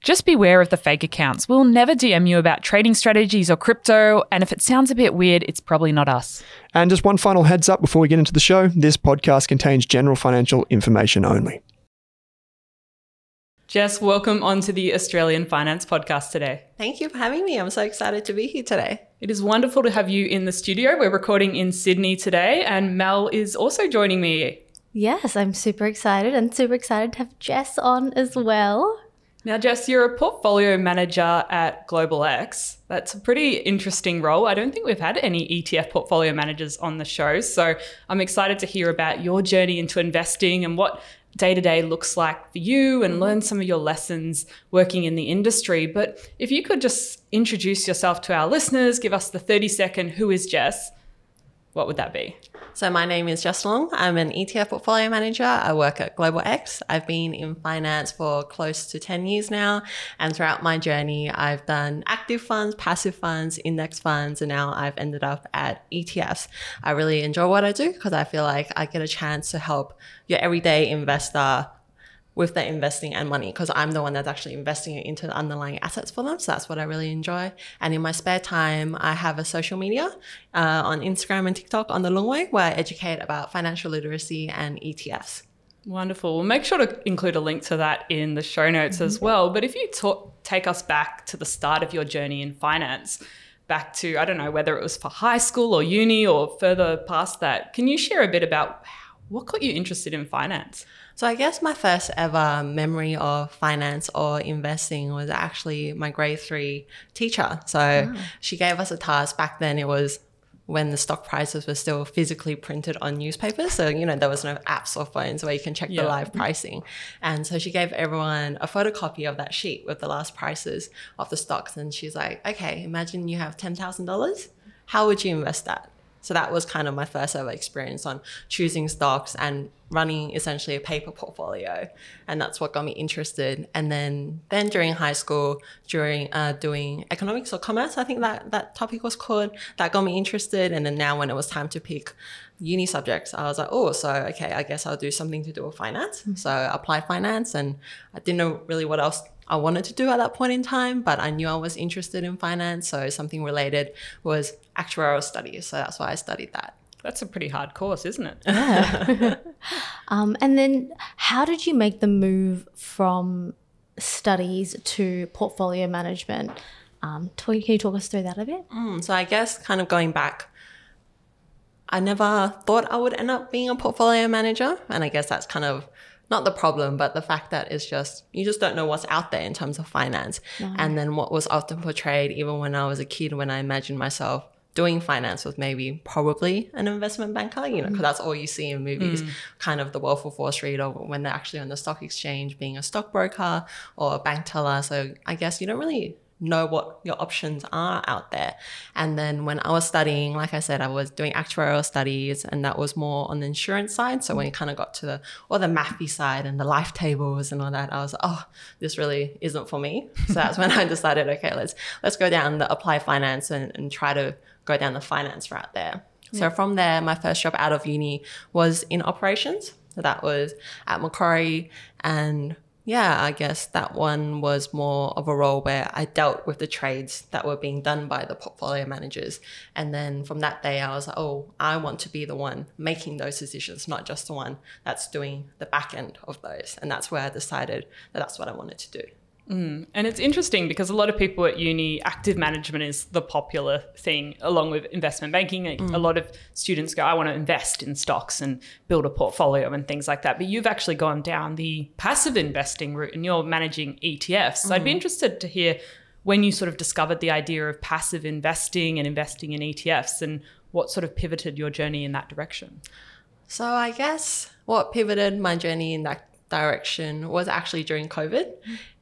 Just beware of the fake accounts. We'll never DM you about trading strategies or crypto, and if it sounds a bit weird, it's probably not us. And just one final heads up before we get into the show this podcast contains general financial information only. Jess, welcome onto the Australian Finance Podcast today. Thank you for having me. I'm so excited to be here today. It is wonderful to have you in the studio. We're recording in Sydney today, and Mel is also joining me. Yes, I'm super excited and super excited to have Jess on as well. Now, Jess, you're a portfolio manager at Global X. That's a pretty interesting role. I don't think we've had any ETF portfolio managers on the show. So I'm excited to hear about your journey into investing and what day to day looks like for you and mm-hmm. learn some of your lessons working in the industry. But if you could just introduce yourself to our listeners, give us the 30 second who is Jess, what would that be? So, my name is Jess Leung. I'm an ETF portfolio manager. I work at Global X. I've been in finance for close to 10 years now. And throughout my journey, I've done active funds, passive funds, index funds, and now I've ended up at ETFs. I really enjoy what I do because I feel like I get a chance to help your everyday investor with their investing and money because I'm the one that's actually investing it into the underlying assets for them. So that's what I really enjoy. And in my spare time, I have a social media uh, on Instagram and TikTok on the Leung Way where I educate about financial literacy and ETFs. Wonderful. We'll make sure to include a link to that in the show notes as well. But if you ta- take us back to the start of your journey in finance, back to, I don't know, whether it was for high school or uni or further past that, can you share a bit about what got you interested in finance? So I guess my first ever memory of finance or investing was actually my grade three teacher. So ah. she gave us a task back then. It was when the stock prices were still physically printed on newspapers. So, you know, there was no apps or phones where you can check Yeah. the live pricing. And so she gave everyone a photocopy of that sheet with the last prices of the stocks. And she's like, okay, imagine you have $10,000. How would you invest that? So that was kind of my first ever experience on choosing stocks and running essentially a paper portfolio, and that's what got me interested. And then, then during high school, during uh, doing economics or commerce, I think that that topic was called. That got me interested. And then now, when it was time to pick uni subjects, I was like, oh, so okay, I guess I'll do something to do with finance. So I applied finance, and I didn't know really what else I wanted to do at that point in time, but I knew I was interested in finance. So something related was actuarial studies. So that's why I studied that. That's a pretty hard course, isn't it? Um, and then, how did you make the move from studies to portfolio management? Um, can you talk us through that a bit? Mm, so I guess kind of going back, I never thought I would end up being a portfolio manager. And I guess that's kind of not the problem, but the fact that it's just you just don't know what's out there in terms of finance. And then what was often portrayed, even when I was a kid, when I imagined myself doing finance was maybe probably an investment banker, you know, because that's all you see in movies, mm. kind of the Wolf of Wall Street, or when they're actually on the stock exchange, being a stockbroker or a bank teller. So I guess you don't really know what your options are out there. And then when I was studying, like I said, I was doing actuarial studies and that was more on the insurance side. So when it kind of got to the or the mathy side and the life tables and all that, I was like, oh, this really isn't for me. So that's when I decided, okay, let's let's go down the apply finance and, and try to go down the finance route there. So from there, my first job out of uni was in operations. So that was at Macquarie and yeah, I guess that one was more of a role where I dealt with the trades that were being done by the portfolio managers. And then from that day, I was like, oh, I want to be the one making those decisions, not just the one that's doing the back end of those. And that's where I decided that that's what I wanted to do. Mm. And it's interesting because a lot of people at uni, active management is the popular thing, along with investment banking. Like, A mm. lot of students go, I want to invest in stocks and build a portfolio and things like that. But you've actually gone down the passive investing route and you're managing ETFs. So I'd be mm. interested to hear when you sort of discovered the idea of passive investing and investing in ETFs and what sort of pivoted your journey in that direction. So I guess what pivoted my journey in that direction was actually during COVID.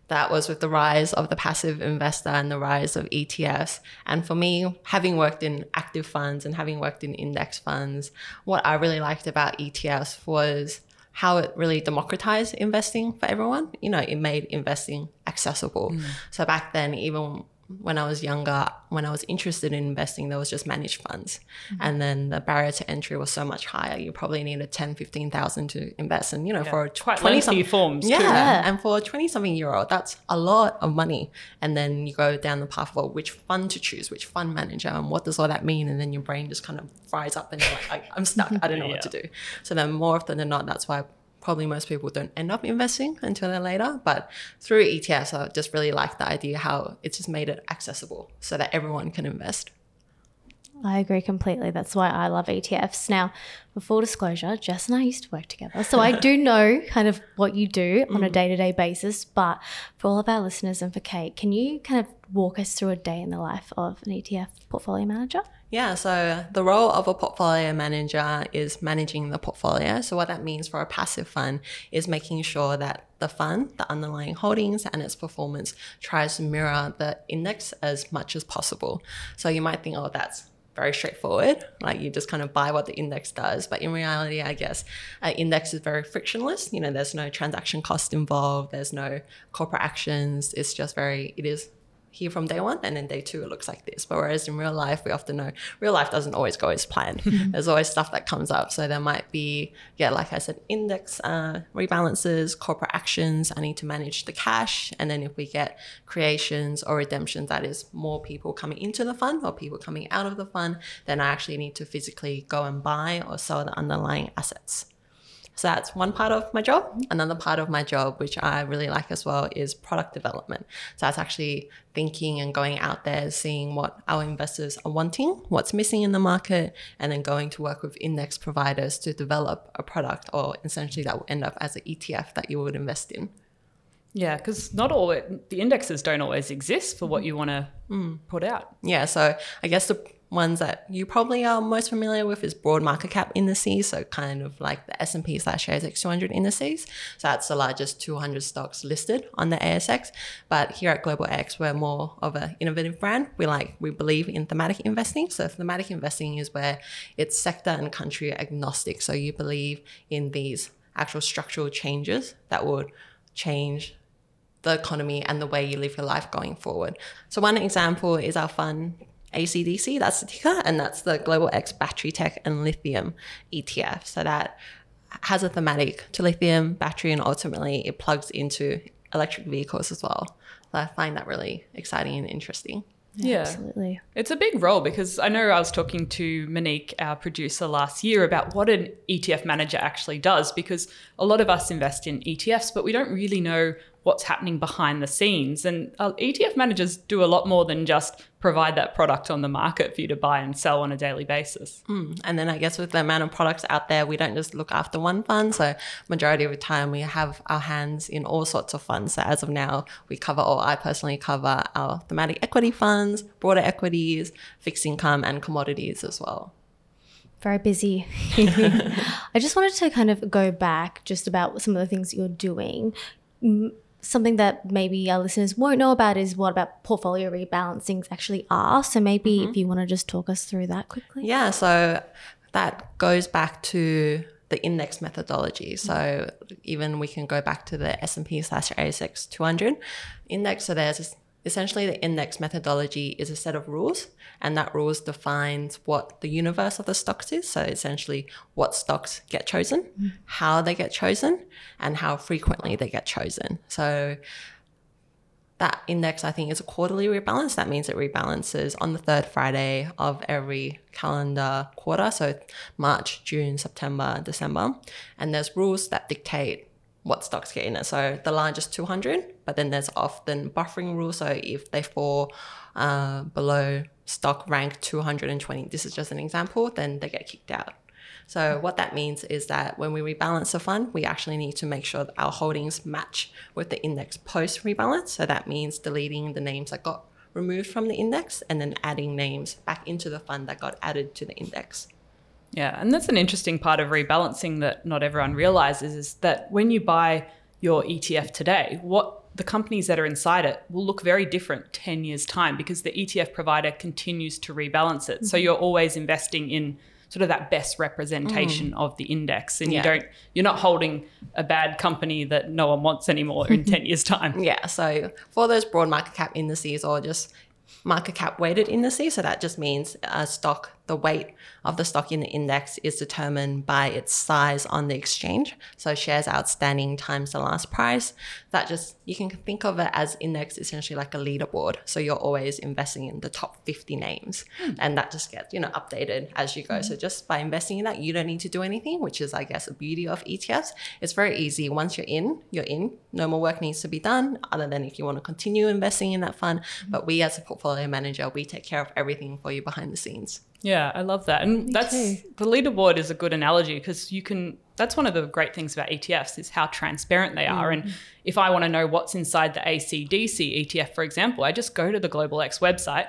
That was with the rise of the passive investor and the rise of ETFs. And for me, having worked in active funds and having worked in index funds, what I really liked about ETFs was how it really democratized investing for everyone. You know, it made investing accessible. Mm. So back then, even when I was younger, when I was interested in investing, there was just managed funds. Mm-hmm. And then the barrier to entry was so much higher. You probably needed 10, 15,000 to invest. And, you know, for a Quite 20 lengthy forms yeah. too. And for a 20 something year old, that's a lot of money. And then you go down the path of well, which fund to choose, which fund manager, and what does all that mean? And then your brain just kind of fries up and you're like, I- I'm stuck. I don't know what to do. So then more often than not, that's why probably most people don't end up investing until they're later. But through ETFs, I just really like the idea how it's just made it accessible so that everyone can invest. I agree completely. That's why I love ETFs. Now, for full disclosure, Jess and I used to work together. So I do know kind of what you do on a day to day basis. But for all of our listeners and for Kate, can you kind of walk us through a day in the life of an ETF portfolio manager? Yeah, so the role of a portfolio manager is managing the portfolio. So, what that means for a passive fund is making sure that the fund, the underlying holdings, and its performance tries to mirror the index as much as possible. So, you might think, oh, that's very straightforward. Like you just kind of buy what the index does. But in reality, I guess an index is very frictionless. You know, there's no transaction cost involved, there's no corporate actions. It's just very, it is here from day one and then day two it looks like this. But whereas in real life we often know real life doesn't always go as planned. There's always stuff that comes up. So there might be yeah like i said index uh, rebalances corporate actions. I need to manage the cash. And then if we get creations or redemptions that is more people coming into the fund or people coming out of the fund then i actually need to physically go and buy or sell the underlying assets so that's one part of my job. Another part of my job, which I really like as well, is product development. So that's actually thinking and going out there, seeing what our investors are wanting, what's missing in the market, and then going to work with index providers to develop a product or essentially that will end up as an ETF that you would invest in. Yeah, because not all it, the indexes don't always exist for what you want to mm. put out. Yeah, so I guess the ones that you probably are most familiar with is broad market cap indices, so kind of like the S&P slash ASX 200 indices. So that's the largest 200 stocks listed on the ASX. But here at Global X, we're more of an innovative brand. We like we believe in thematic investing. So thematic investing is where it's sector and country agnostic. So you believe in these actual structural changes that would change the economy and the way you live your life going forward. So one example is our fund ACDC, that's the ticker, and that's the Global X Battery Tech and Lithium ETF. So that has a thematic to lithium, battery, and ultimately it plugs into electric vehicles as well. So I find that really exciting and interesting. Yeah. Absolutely. It's a big role because I know I was talking to Monique, our producer, last year about what an ETF manager actually does because a lot of us invest in ETFs, but we don't really know what's happening behind the scenes. And uh, ETF managers do a lot more than just provide that product on the market for you to buy and sell on a daily basis. Mm. And then I guess with the amount of products out there, we don't just look after one fund. So majority of the time we have our hands in all sorts of funds. So as of now, we cover, or I personally cover our thematic equity funds, broader equities, fixed income and commodities as well. Very busy. I just wanted to kind of go back just about some of the things you're doing something that maybe our listeners won't know about is what about portfolio rebalancings actually are. So maybe mm-hmm. if you want to just talk us through that quickly. Yeah, so that goes back to the index methodology. So mm-hmm. even we can go back to the S&P slash ASX 200 index. So there's essentially the index methodology is a set of rules and that rules defines what the universe of the stocks is. So essentially what stocks get chosen mm. how they get chosen and how frequently they get chosen. So that index i think is a quarterly rebalance. That means it rebalances on the third friday of every calendar quarter. So march june september december. And there's rules that dictate what stocks get in it. So the largest 200, but then there's often buffering rules. So if they fall uh, below stock rank 220, this is just an example, then they get kicked out. So what that means is that when we rebalance a fund, we actually need to make sure that our holdings match with the index post rebalance. So that means deleting the names that got removed from the index and then adding names back into the fund that got added to the index. Yeah, and that's an interesting part of rebalancing that not everyone realizes is that when you buy your ETF today, what the companies that are inside it will look very different 10 years time because the ETF provider continues to rebalance it. Mm-hmm. So you're always investing in sort of that best representation mm. of the index and yeah. you don't you're not holding a bad company that no one wants anymore in 10 years time. Yeah, so for those broad market cap indices or just market cap weighted indices. So that just means a stock, the weight of the stock in the index is determined by its size on the exchange. So shares outstanding times the last price. That just, you can think of it as index essentially like a leaderboard. So you're always investing in the top 50 names hmm. and that just gets, you know, updated as you go. Hmm. So just by investing in that, you don't need to do anything, which is, I guess, the beauty of ETFs. It's very easy. Once you're in, you're in. No more work needs to be done other than if you want to continue investing in that fund. Hmm. But we as a portfolio manager, we take care of everything for you behind the scenes. Yeah, I love that. And Me that's too. the leaderboard is a good analogy because you can that's one of the great things about ETFs is how transparent they are. Mm. And if I want to know what's inside the ACDC ETF, for example, I just go to the Global X website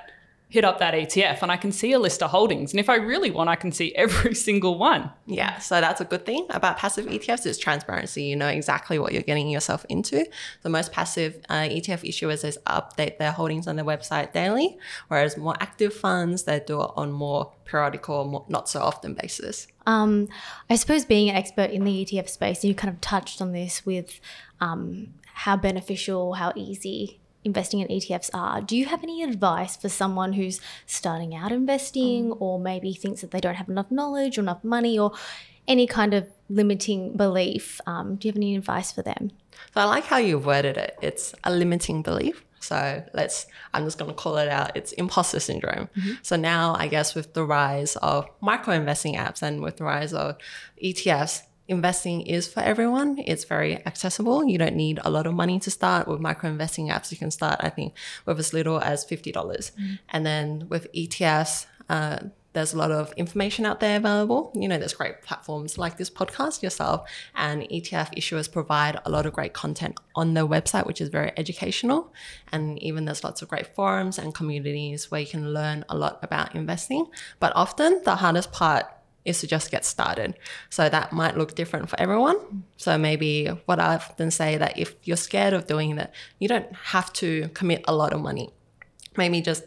hit up that ETF and I can see a list of holdings. And if I really want, I can see every single one. Yeah, so that's a good thing about passive ETFs is transparency. You know exactly what you're getting yourself into. The most passive uh, ETF issuers is update their holdings on their website daily, whereas more active funds, they do it on more periodical, more, not so often basis. Um, I suppose being an expert in the ETF space, you kind of touched on this with um, how beneficial, how easy investing in ETFs are. Do you have any advice for someone who's starting out investing mm. or maybe thinks that they don't have enough knowledge or enough money or any kind of limiting belief? Um, do you have any advice for them? So I like how you worded it. It's a limiting belief. So let's, I'm just going to call it out. It's imposter syndrome. Mm-hmm. So now, I guess, with the rise of micro investing apps and with the rise of ETFs, investing is for everyone. It's very accessible. You don't need a lot of money to start with micro investing apps. You can start, I think, with as little as 50. dollars mm hmm And then with ETFs, uh, there's a lot of information out there available. You know, there's great platforms like this podcast yourself, and ETF issuers provide a lot of great content on their website, which is very educational. And even there's lots of great forums and communities where you can learn a lot about investing. But often the hardest part is to just get started. So that might look different for everyone. So maybe what I often say that if you're scared of doing that, you don't have to commit a lot of money. Maybe just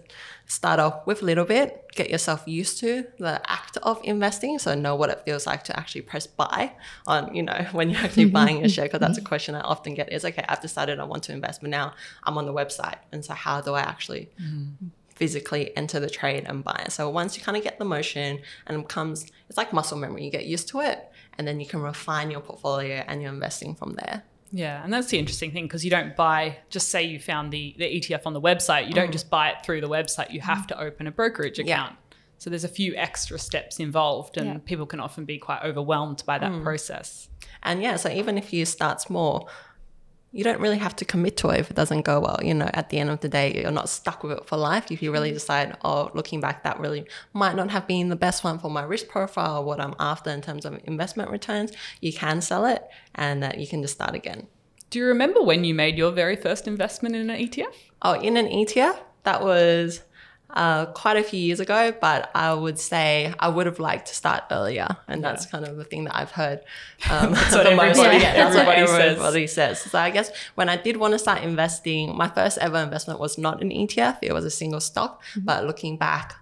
start off with a little bit, get yourself used to the act of investing. So know what it feels like to actually press buy on, you know, when you're actually buying a share. Because that's a question I often get is, okay, I've decided I want to invest, but now I'm on the website. And so how do I actually mm physically enter the trade and buy it. So once you kind of get the motion and it comes, it's like muscle memory. You get used to it and then you can refine your portfolio and you're investing from there. Yeah, and that's the interesting thing because you don't buy, just say you found the, the ETF on the website, you don't mm. just buy it through the website, you have to open a brokerage account. Yeah. So there's a few extra steps involved, and yeah. people can often be quite overwhelmed by that mm. process. And yeah, so even if you start small, you don't really have to commit to it if it doesn't go well. You know, at the end of the day, you're not stuck with it for life. If you really decide, oh, looking back, that really might not have been the best one for my risk profile or what I'm after in terms of investment returns, you can sell it and uh, you can just start again. Do you remember when you made your very first investment in an ETF? Oh, in an ETF, that was uh, quite a few years ago, but I would say I would have liked to start earlier, and that's kind of the thing that I've heard. Um, That's what everybody- Yeah, that's what everybody says. everybody says. So I guess when I did want to start investing, my first ever investment was not an ETF; it was a single stock. Mm-hmm. But looking back,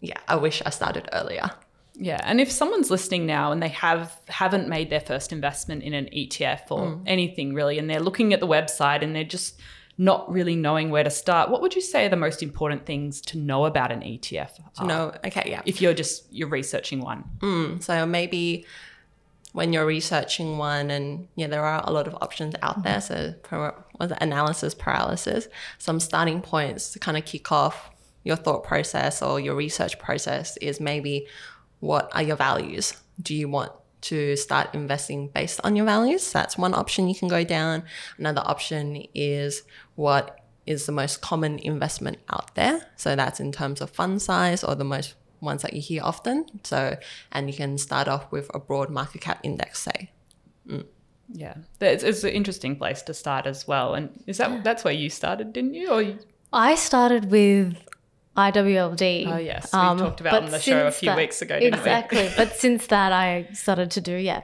yeah, I wish I started earlier. Yeah, and if someone's listening now and they have haven't made their first investment in an ETF or anything really, and they're looking at the website and they're just not really knowing where to start, what would you say are the most important things to know about an ETF? To know, okay, yeah. if you're just you're researching one. Mm, so maybe when you're researching one, and yeah, there are a lot of options out there. So par- was it analysis paralysis, some starting points to kind of kick off your thought process or your research process is maybe what are your values? Do you want to start investing based on your values? That's one option you can go down. Another option is what is the most common investment out there. So that's in terms of fund size or the most ones that you hear often. So, and you can start off with a broad market cap index, say. Mm. Yeah, it's, it's an interesting place to start as well. And is that that's where you started, didn't you? Or you, I started with IWLD. Oh, yes. We um, talked about but on the show a since few weeks ago, didn't we? exactly. but since that, I started to do, yeah,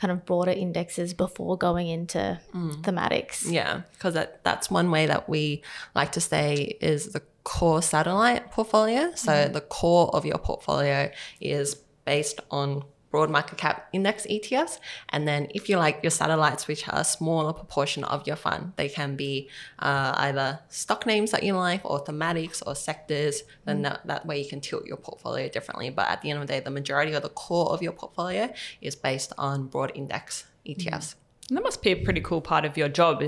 kind of broader indexes before going into Mm. thematics. Yeah, because that, that's one way that we like to say is the core satellite portfolio. So the core of your portfolio is based on broad market cap index ETFs. And then if you like your satellites, which are a smaller proportion of your fund, they can be uh, either stock names that you like or thematics or sectors. Then that, that way you can tilt your portfolio differently. But at the end of the day, the majority of the core of your portfolio is based on broad index ETFs. And that must be a pretty cool part of your job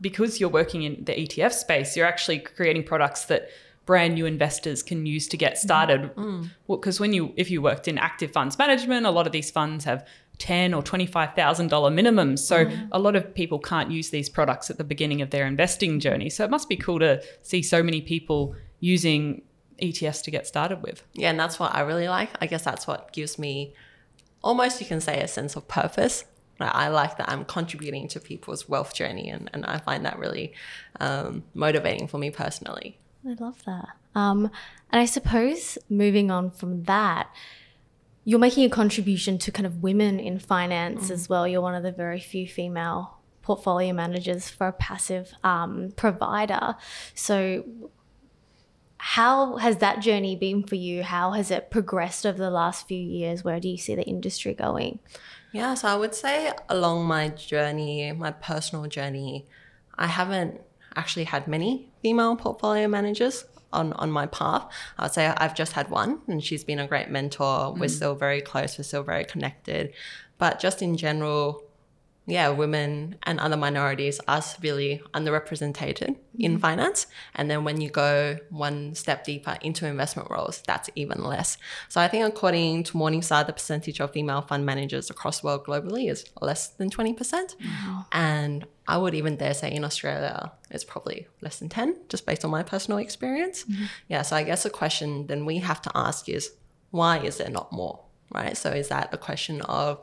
because you're working in the ETF space. You're actually creating products that brand new investors can use to get started. Mm-hmm. Mm. Because when you, if you worked in active funds management, a lot of these funds have ten or twenty five thousand dollar minimums. So mm-hmm. a lot of people can't use these products at the beginning of their investing journey. So it must be cool to see so many people using ETFs to get started with. Yeah, and that's what I really like. I guess that's what gives me almost, you can say, a sense of purpose. I like that I'm contributing to people's wealth journey, and, and I find that really um, motivating for me personally. I love that. Um, and I suppose moving on from that, you're making a contribution to kind of women in finance as well. You're one of the very few female portfolio managers for a passive um, provider. So, how has that journey been for you? How has it progressed over the last few years? Where do you see the industry going? Yeah, so I would say along my journey, my personal journey, I haven't actually had many female portfolio managers on, on my path. I would say I've just had one, and she's been a great mentor. We're mm. still very close, we're still very connected. But just in general, yeah, women and other minorities are severely underrepresented in mm. finance. And then when you go one step deeper into investment roles, that's even less. So I think according to Morningstar, the percentage of female fund managers across the world globally is less than 20%. And I would even dare say in Australia, it's probably less than 10, just based on my personal experience. Mm-hmm. Yeah, so I guess a question then we have to ask is why is there not more? Right. So is that a question of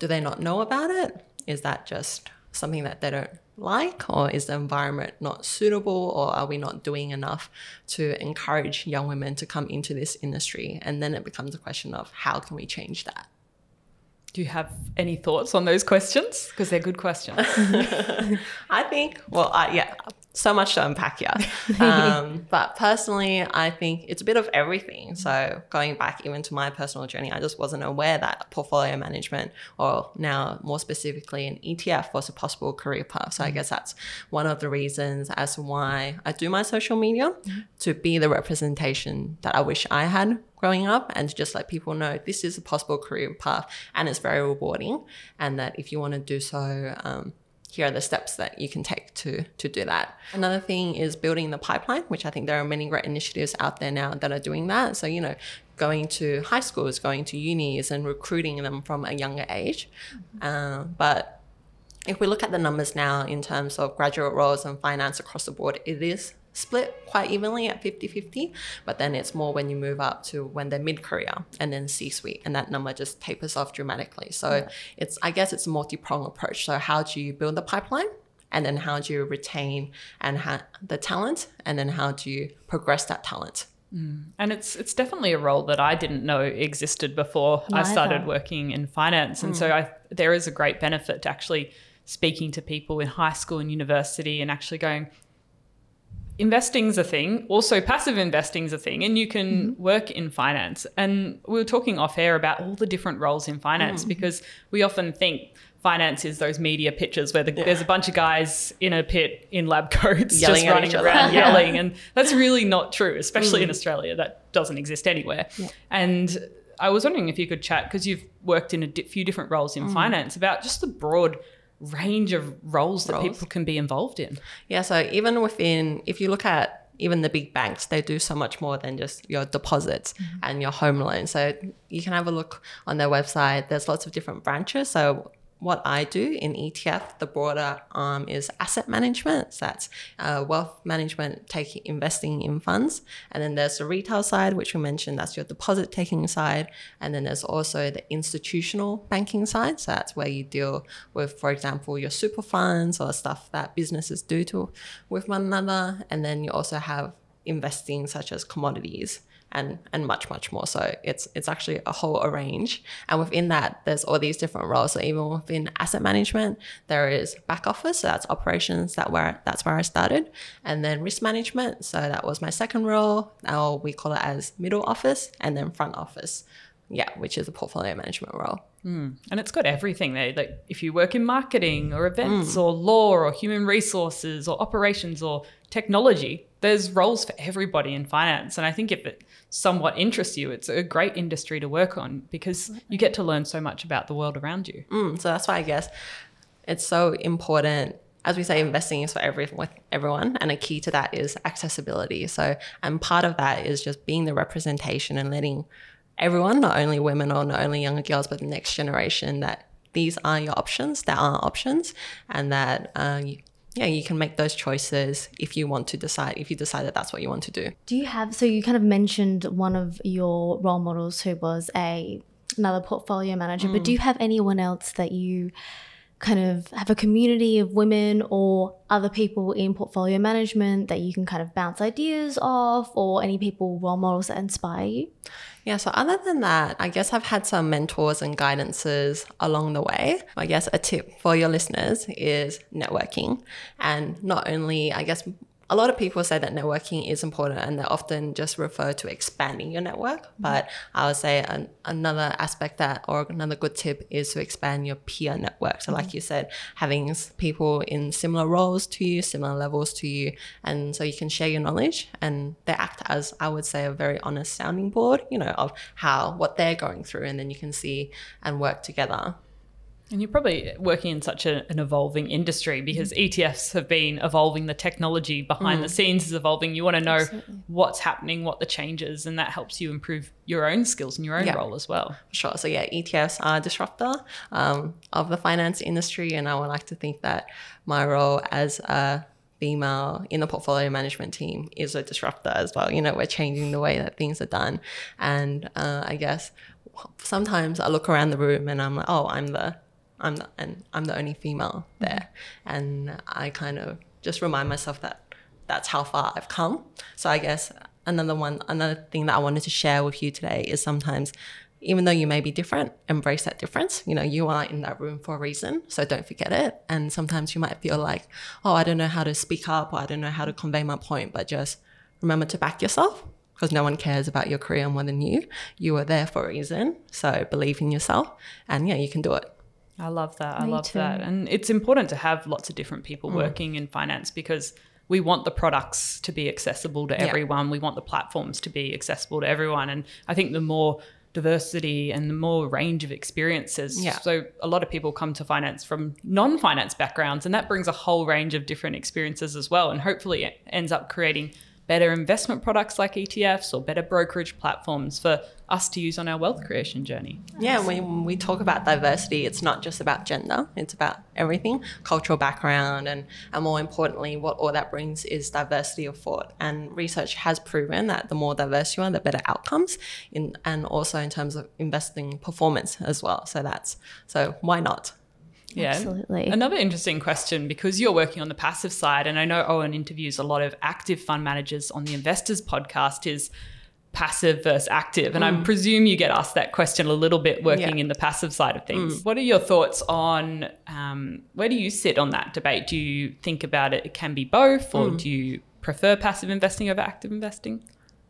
do they not know about it? Is that just something that they don't like? Or is the environment not suitable? Or are we not doing enough to encourage young women to come into this industry? And then it becomes a question of how can we change that? Do you have any thoughts on those questions? Because they're good questions. I think, well, yeah, so much to unpack here. Um, but personally, I think it's a bit of everything. So going back even to my personal journey, I just wasn't aware that portfolio management, or now more specifically an ETF, was a possible career path. So I guess that's one of the reasons as to why I do my social media to be the representation that I wish I had growing up and to just let people know this is a possible career path and it's very rewarding and that if you want to do so um, here are the steps that you can take to to do that. Another thing is building the pipeline, which I think there are many great initiatives out there now that are doing that. So you know, going to high schools, going to unis, and recruiting them from a younger age. Um, but if we look at the numbers now in terms of graduate roles and finance across the board, it is split quite evenly at 50 50. But then it's more when you move up to when they're mid career and then C suite, and that number just tapers off dramatically. So yeah. it's, I guess, it's a multi pronged approach. So, how do you build the pipeline? And then how do you retain and ha- the talent? And then how do you progress that talent? Mm. And it's it's definitely a role that I didn't know existed before Neither. I started working in finance, and mm. so I, there is a great benefit to actually speaking to people in high school and university and actually going, investing's a thing. Also, passive investing's a thing, and you can mm-hmm. work in finance. And we were talking off air about all the different roles in finance mm-hmm. because we often think finance is those media pictures where the, yeah. there's a bunch of guys in a pit in lab coats yelling just running around yelling. And that's really not true, especially mm. in Australia. That doesn't exist anywhere. Yeah. And I was wondering if you could chat, because you've worked in a di- few different roles in mm. finance, about just the broad range of roles that roles. people can be involved in. Yeah, so even within, if you look at even the big banks, they do so much more than just your deposits mm-hmm. and your home loan. So you can have a look on their website. There's lots of different branches. So what I do in ETF, the broader arm is asset management. So that's uh, wealth management, taking investing in funds, and then there's the retail side, which we mentioned. That's your deposit taking side, and then there's also the institutional banking side. So that's where you deal with, for example, your super funds or stuff that businesses do to with one another, and then you also have investing such as commodities and and much much more. So it's it's actually a whole range. And within that there's all these different roles. So even within asset management there is back office. So that's operations that where that's where i started. And then risk management. So that was my second role. Now we call it as middle office and then front office. Yeah which is a portfolio management role. Mm. And it's got everything there. Like if you work in marketing or events mm. or law or human resources or operations or technology, there's roles for everybody in finance. And I think if it somewhat interests you, it's a great industry to work on because you get to learn so much about the world around you. Mm, so that's why I guess it's so important. As we say, investing is for every, everyone, and a key to that is accessibility. So, and part of that is just being the representation and letting everyone, not only women or not only younger girls, but the next generation, that these are your options. There are options, and that uh, yeah, you can make those choices if you want to decide, if you decide that that's what you want to do. Do you have, so you kind of mentioned one of your role models who was a another portfolio manager, mm. but do you have anyone else that you kind of have a community of women or other people in portfolio management that you can kind of bounce ideas off or any people role models that inspire you? Yeah, so other than that, I guess I've had some mentors and guidances along the way. I guess a tip for your listeners is networking. And not only, I guess, a lot of people say that networking is important and they often just refer to expanding your network. Mm-hmm. But I would say an, another aspect that, or another good tip is to expand your peer network. So, mm-hmm. like you said, having people in similar roles to you, similar levels to you, and so you can share your knowledge and they act as, I would say, a very honest sounding board, you know, of how, what they're going through. And then you can see and work together. And you're probably working in such a, an evolving industry because mm. ETFs have been evolving. The technology behind mm. the scenes is evolving. You want to know Absolutely. what's happening, what the changes, and that helps you improve your own skills and your own yeah. role as well. Sure. So yeah, ETFs are a disruptor um, of the finance industry, and I would like to think that my role as a female in the portfolio management team is a disruptor as well. You know, we're changing the way that things are done, and uh, I guess sometimes I look around the room and I'm like, oh, I'm the I'm the, and I'm the only female there, and I kind of just remind myself that that's how far I've come. So I guess another one, another thing that I wanted to share with you today is sometimes, even though you may be different, embrace that difference. You know, you are in that room for a reason, so don't forget it. And sometimes you might feel like, oh, I don't know how to speak up, or I don't know how to convey my point, but just remember to back yourself because no one cares about your career more than you. You are there for a reason, so believe in yourself, and yeah, you can do it. I love that. I love too. that. And it's important to have lots of different people mm. working in finance because we want the products to be accessible to everyone. Yeah. We want the platforms to be accessible to everyone. And I think the more diversity and the more range of experiences. Yeah. So a lot of people come to finance from non-finance backgrounds and that brings a whole range of different experiences as well and hopefully it ends up creating better investment products like ETFs or better brokerage platforms for us to use on our wealth creation journey. Yeah, when we talk about diversity, it's not just about gender, it's about everything cultural background, and, and more importantly, what all that brings is diversity of thought. And research has proven that the more diverse you are, the better outcomes, in, and also in terms of investing performance as well. So that's so why not? Yeah. Absolutely. Another interesting question because you're working on the passive side, and I know Owen interviews a lot of active fund managers on the Investors podcast, is passive versus active. And I mm. presume you get asked that question a little bit working Yeah. in the passive side of things. Mm. What are your thoughts on um, where do you sit on that debate? Do you think about it, it can be both, or mm. do you prefer passive investing over active investing?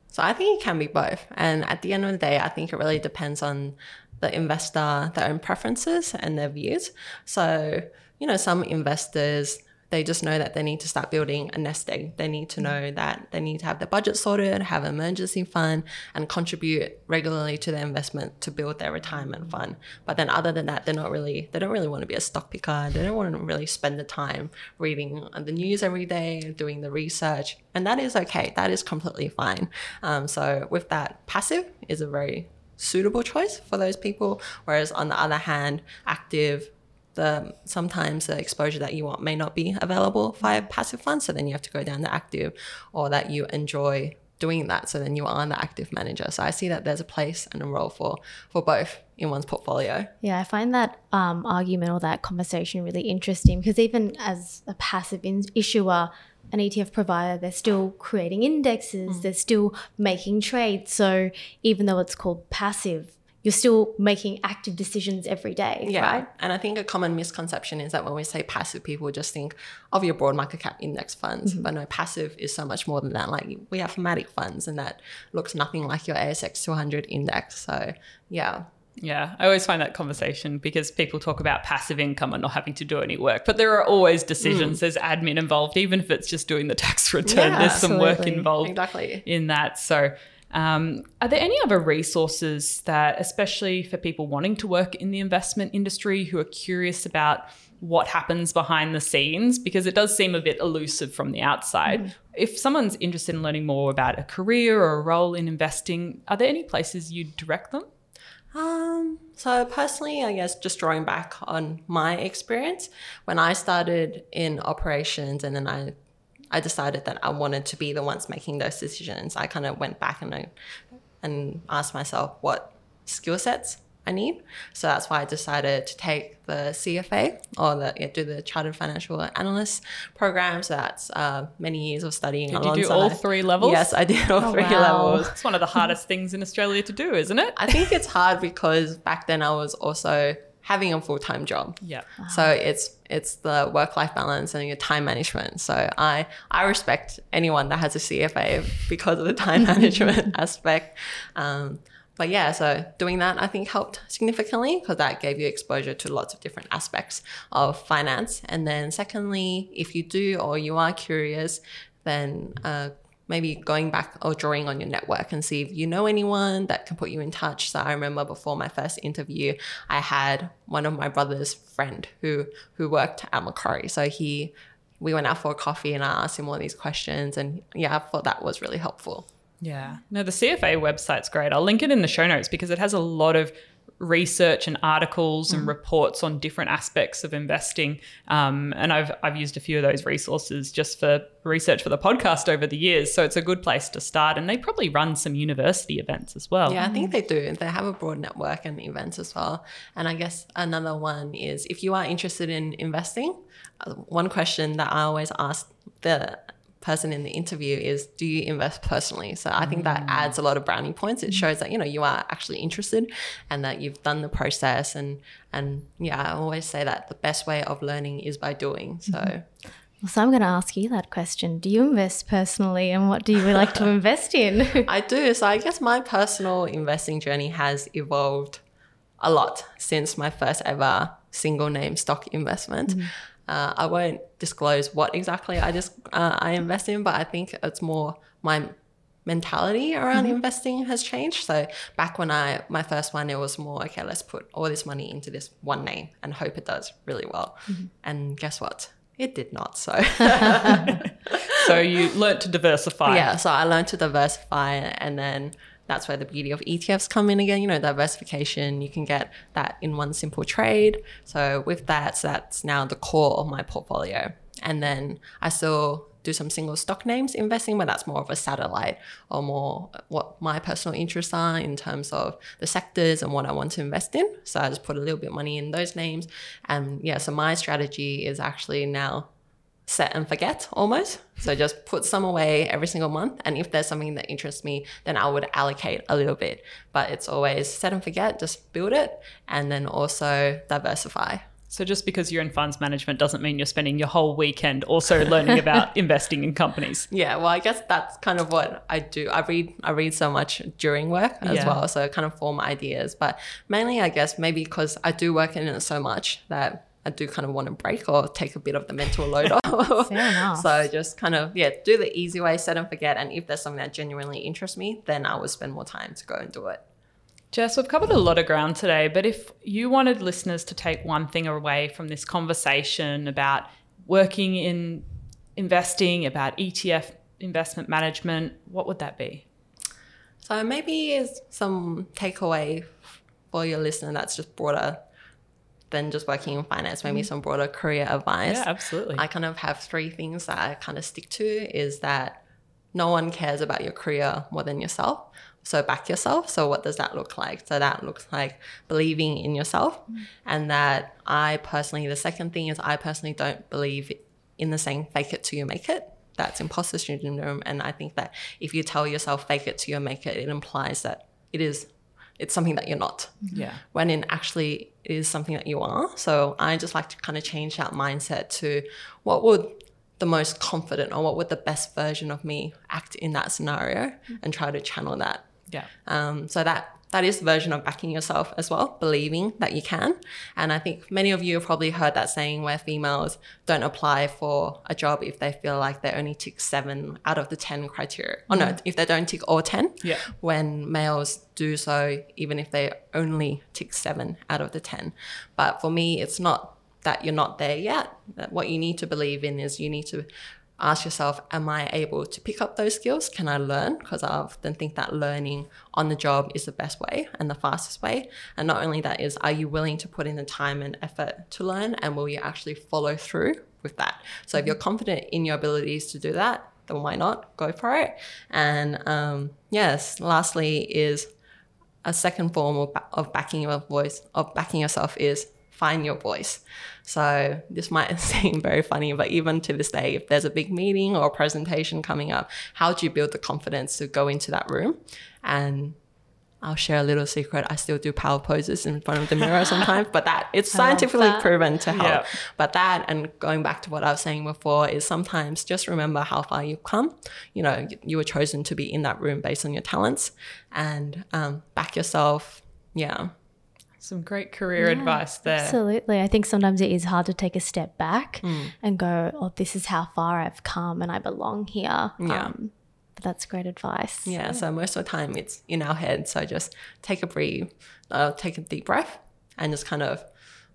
So I think it can be both. And at the end of the day, I think it really depends on the investor, their own preferences and their views. So, you know, some investors, they just know that they need to start building a nest egg. They need to know that they need to have their budget sorted, have an emergency fund, and contribute regularly to their investment to build their retirement fund. But then other than that, they're not really they don't really want to be a stock picker. They don't want to really spend the time reading the news every day, doing the research. And that is okay. That is completely fine. Um, so with that, passive is a very suitable choice for those people. Whereas on the other hand, active the sometimes the exposure that you want may not be available via passive funds. So then you have to go down the active or that you enjoy doing that. So then you are the active manager. So I see that there's a place and a role for for both in one's portfolio. Yeah, I find that um, argument or that conversation really interesting because even as a passive in- issuer, an ETF provider, they're still creating indexes, mm. they're still making trades. So even though it's called passive, you're still making active decisions every day, Yeah. right? And I think a common misconception is that when we say passive, people just think of your broad market cap index funds. Mm-hmm. But no, passive is so much more than that. Like we have thematic funds and that looks nothing like your ASX 200 index. So yeah. Yeah, I always find that conversation because people talk about passive income and not having to do any work, but there are always decisions. There's admin involved, even if it's just doing the tax return. Yeah, There's some work involved Exactly. in that. So, um, are there any other resources that, especially for people wanting to work in the investment industry who are curious about what happens behind the scenes? Because it does seem a bit elusive from the outside. If someone's interested in learning more about a career or a role in investing, are there any places you'd direct them? Um, so personally, I guess just drawing back on my experience, when I started in operations and then I I decided that I wanted to be the ones making those decisions, I kind of went back and I, and asked myself what skill sets I need. So that's why I decided to take the CFA or the yeah, do the Chartered Financial Analyst program. So that's uh, many years of studying. Did you do all three levels? Yes, I did all Oh, three wow. levels. It's one of the hardest things in Australia to do, isn't it? I think it's hard because back then I was also having a full time job. Yeah. So it's it's the work life balance and your time management. So I I respect anyone that has a CFA because of the time management aspect. Um, but yeah, so doing that I think helped significantly because that gave you exposure to lots of different aspects of finance. And then secondly, if you do or you are curious, then uh, maybe going back or drawing on your network and see if you know anyone that can put you in touch. So I remember before my first interview, I had one of my brother's friend who who worked at Macquarie. So he we went out for a coffee and I asked him all these questions and yeah, I thought that was really helpful. Yeah. No, the CFA website's great. I'll link it in the show notes because it has a lot of research and articles and reports on different aspects of investing. Um, and I've I've used a few of those resources just for research for the podcast over the years. So it's a good place to start. And they probably run some university events as well. Yeah, I think they do. They have a broad network and events as well. And I guess another one is if you are interested in investing, uh, one question that I always ask the person in the interview is do you invest personally so i think that mm. adds a lot of brownie points it mm. shows that you know you are actually interested and that you've done the process and and yeah i always say that the best way of learning is by doing so mm-hmm. well, So I'm going to ask you that question. Do you invest personally and what do you like to invest in? I do. So I guess my personal investing journey has evolved a lot since my first ever single name stock investment. Mm. Uh, I won't disclose what exactly I just uh, I invest in, but I think it's more my mentality around investing has changed. So back when I my first one, it was more okay. Let's put all this money into this one name and hope it does really well. And guess what? It did not. So So So you learned to diversify. Yeah, so I learned to diversify, and then that's where the beauty of ETFs come in again. You know, diversification, you can get that in one simple trade. So with that, so that's now the core of my portfolio. And then I still do some single stock names investing, but that's more of a satellite or more what my personal interests are in terms of the sectors and what I want to invest in. So I just put a little bit of money in those names. And yeah, so my strategy is actually now set and forget almost. So just put some away every single month. And if there's something that interests me, then I would allocate a little bit. But it's always set and forget, just build it and then also diversify. So just because you're in funds management doesn't mean you're spending your whole weekend also learning about investing in companies. Yeah, well, I guess that's kind of what I do. I read I read so much during work as Yeah. well, so kind of form ideas. But mainly, I guess maybe because I do work in it so much that I do kind of want to break or take a bit of the mental load off. Fair enough. So just kind of yeah, do the easy way, set and forget. And if there's something that genuinely interests me, then I will spend more time to go and do it. Jess, we've covered a lot of ground today, but if you wanted listeners to take one thing away from this conversation about working in investing, about ETF investment management, what would that be? So maybe is some takeaway for your listener that's just broader than just working in finance, maybe mm-hmm. some broader career advice. Yeah, absolutely. I kind of have three things that I kind of stick to is that no one cares about your career more than yourself. So back yourself. So what does that look like? So that looks like believing in yourself. Mm-hmm. And that I personally, the second thing is I personally don't believe in the saying fake it till you make it. That's imposter syndrome. And I think that if you tell yourself fake it till you make it, it implies that it is it's something that you're not yeah. when in actually is something that you are. So I just like to kind of change that mindset to what would the most confident or what would the best version of me act in that scenario and try to channel that. Yeah. Um, so that that is the version of backing yourself as well, believing that you can. And I think many of you have probably heard that saying where females don't apply for a job if they feel like they only tick seven out of the 10 criteria. Or no, if they don't tick all 10. Yeah. When males do so, even if they only tick seven out of the 10. But for me, it's not that you're not there yet. What you need to believe in is you need to ask yourself, am I able to pick up those skills? Can I learn? Because I often think that learning on the job is the best way and the fastest way. And not only that is, are you willing to put in the time and effort to learn? And will you actually follow through with that? So if you're confident in your abilities to do that, then why not go for it? And um, yes, lastly is a second form of, of backing your voice, of backing yourself is find your voice. So this might seem very funny, but even to this day, if there's a big meeting or a presentation coming up, how do you build the confidence to go into that room? And I'll share a little secret. I still do power poses in front of the mirror sometimes, but that it's scientifically that. proven to help. Yeah. But that and going back to what I was saying before is sometimes just remember how far you've come. You know, you were chosen to be in that room based on your talents and um, back yourself. Yeah. Some great career advice there. Absolutely. I think sometimes it is hard to take a step back Hmm. and go, oh, this is how far I've come and I belong here. Yeah. Um, but that's great advice. Yeah. So most of the time it's in our head. So just take a breathe, uh, take a deep breath and just kind of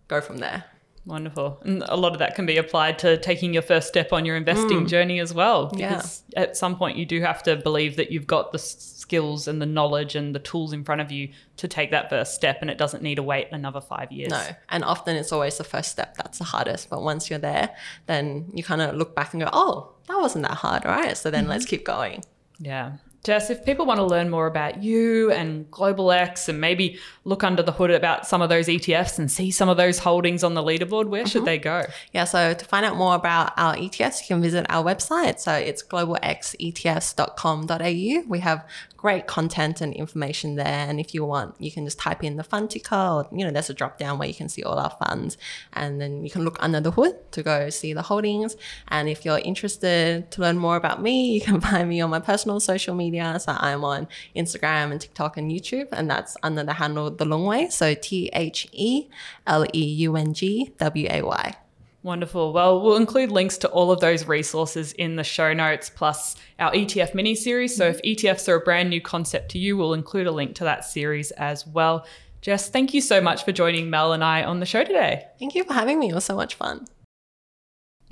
go from there. Wonderful. And a lot of that can be applied to taking your first step on your investing journey as well. Yeah. Because at some point you do have to believe that you've got the s- skills and the knowledge and the tools in front of you to take that first step and it doesn't need to wait another five years. No. And often it's always the first step that's the hardest. But once you're there, then you kind of look back and go, oh, that wasn't that hard, right? So then mm-hmm. let's keep going. Yeah. Jess, if people want to learn more about you and Global X and maybe look under the hood about some of those ETFs and see some of those holdings on the leaderboard, where should uh-huh. they go? Yeah, so to find out more about our ETFs, you can visit our website. So it's globalxetfs.com.au. We have great content and information there. And if you want, you can just type in the fund ticker or, you know, there's a drop down where you can see all our funds. And then you can look under the hood to go see the holdings. And if you're interested to learn more about me, you can find me on my personal social media. So I'm on Instagram and TikTok and YouTube. And that's under the handle The Leung Way. So T H E L E U N G W A Y. Wonderful. Well, we'll include links to all of those resources in the show notes, plus our ETF mini series. So if ETFs are a brand new concept to you, we'll include a link to that series as well. Jess, thank you so much for joining Mel and I on the show today. Thank you for having me. It was so much fun.